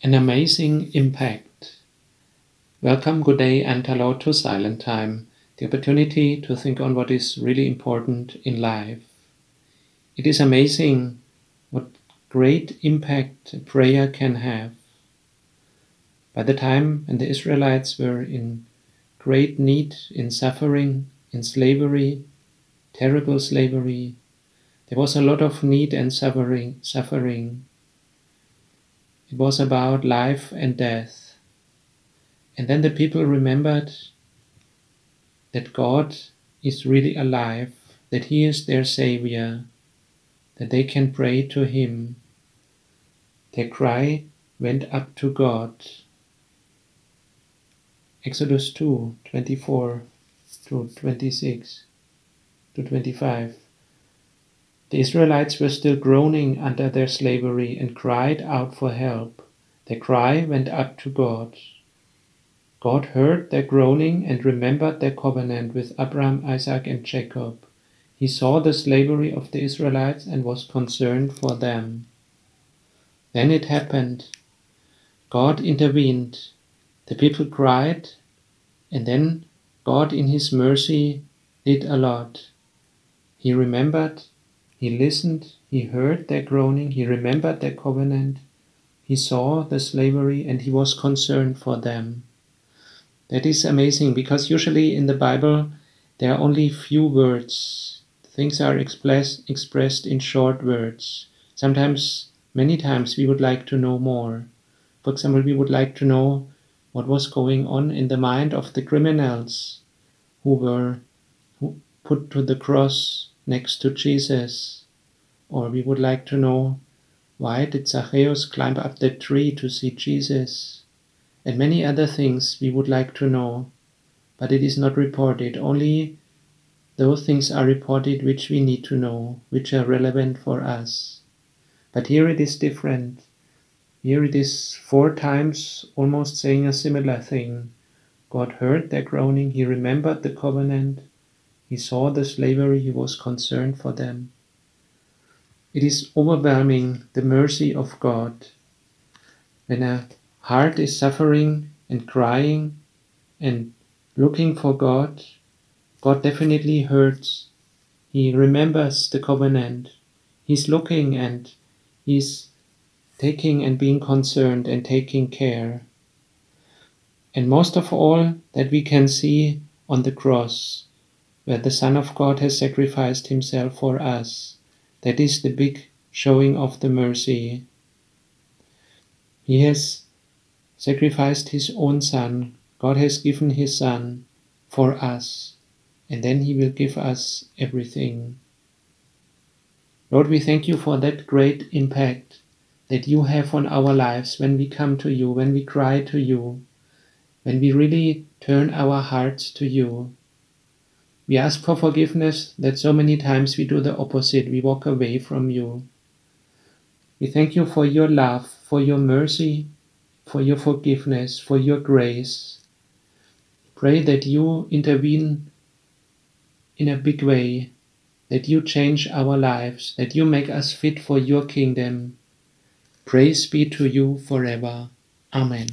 an amazing impact. Welcome, good day, and hello to Silent Time, the opportunity to think on what is really important in life. It is amazing what great impact prayer can have. By the time when the Israelites were in great need, in suffering, in slavery, terrible slavery, there was a lot of need and suffering, suffering. It was about life and death. And then the people remembered that God is really alive, that He is their Savior, that they can pray to Him. Their cry went up to God. Exodus 2 24 to 26 to 25. The Israelites were still groaning under their slavery and cried out for help. Their cry went up to God. God heard their groaning and remembered their covenant with Abraham, Isaac, and Jacob. He saw the slavery of the Israelites and was concerned for them. Then it happened. God intervened. The people cried, and then God, in His mercy, did a lot. He remembered he listened, he heard their groaning, he remembered their covenant, he saw the slavery, and he was concerned for them. That is amazing because usually in the Bible there are only few words. Things are express, expressed in short words. Sometimes, many times, we would like to know more. For example, we would like to know what was going on in the mind of the criminals who were put to the cross next to Jesus. Or we would like to know why did Zacchaeus climb up the tree to see Jesus? And many other things we would like to know, but it is not reported. Only those things are reported which we need to know, which are relevant for us. But here it is different. Here it is four times almost saying a similar thing. God heard their groaning, He remembered the covenant, he saw the slavery, he was concerned for them. It is overwhelming the mercy of God. When a heart is suffering and crying and looking for God, God definitely hurts. He remembers the covenant. He's looking and he's taking and being concerned and taking care. And most of all, that we can see on the cross where the Son of God has sacrificed himself for us. That is the big showing of the mercy. He has sacrificed his own Son. God has given his Son for us, and then he will give us everything. Lord, we thank you for that great impact that you have on our lives when we come to you, when we cry to you, when we really turn our hearts to you. We ask for forgiveness that so many times we do the opposite, we walk away from you. We thank you for your love, for your mercy, for your forgiveness, for your grace. Pray that you intervene in a big way, that you change our lives, that you make us fit for your kingdom. Praise be to you forever. Amen.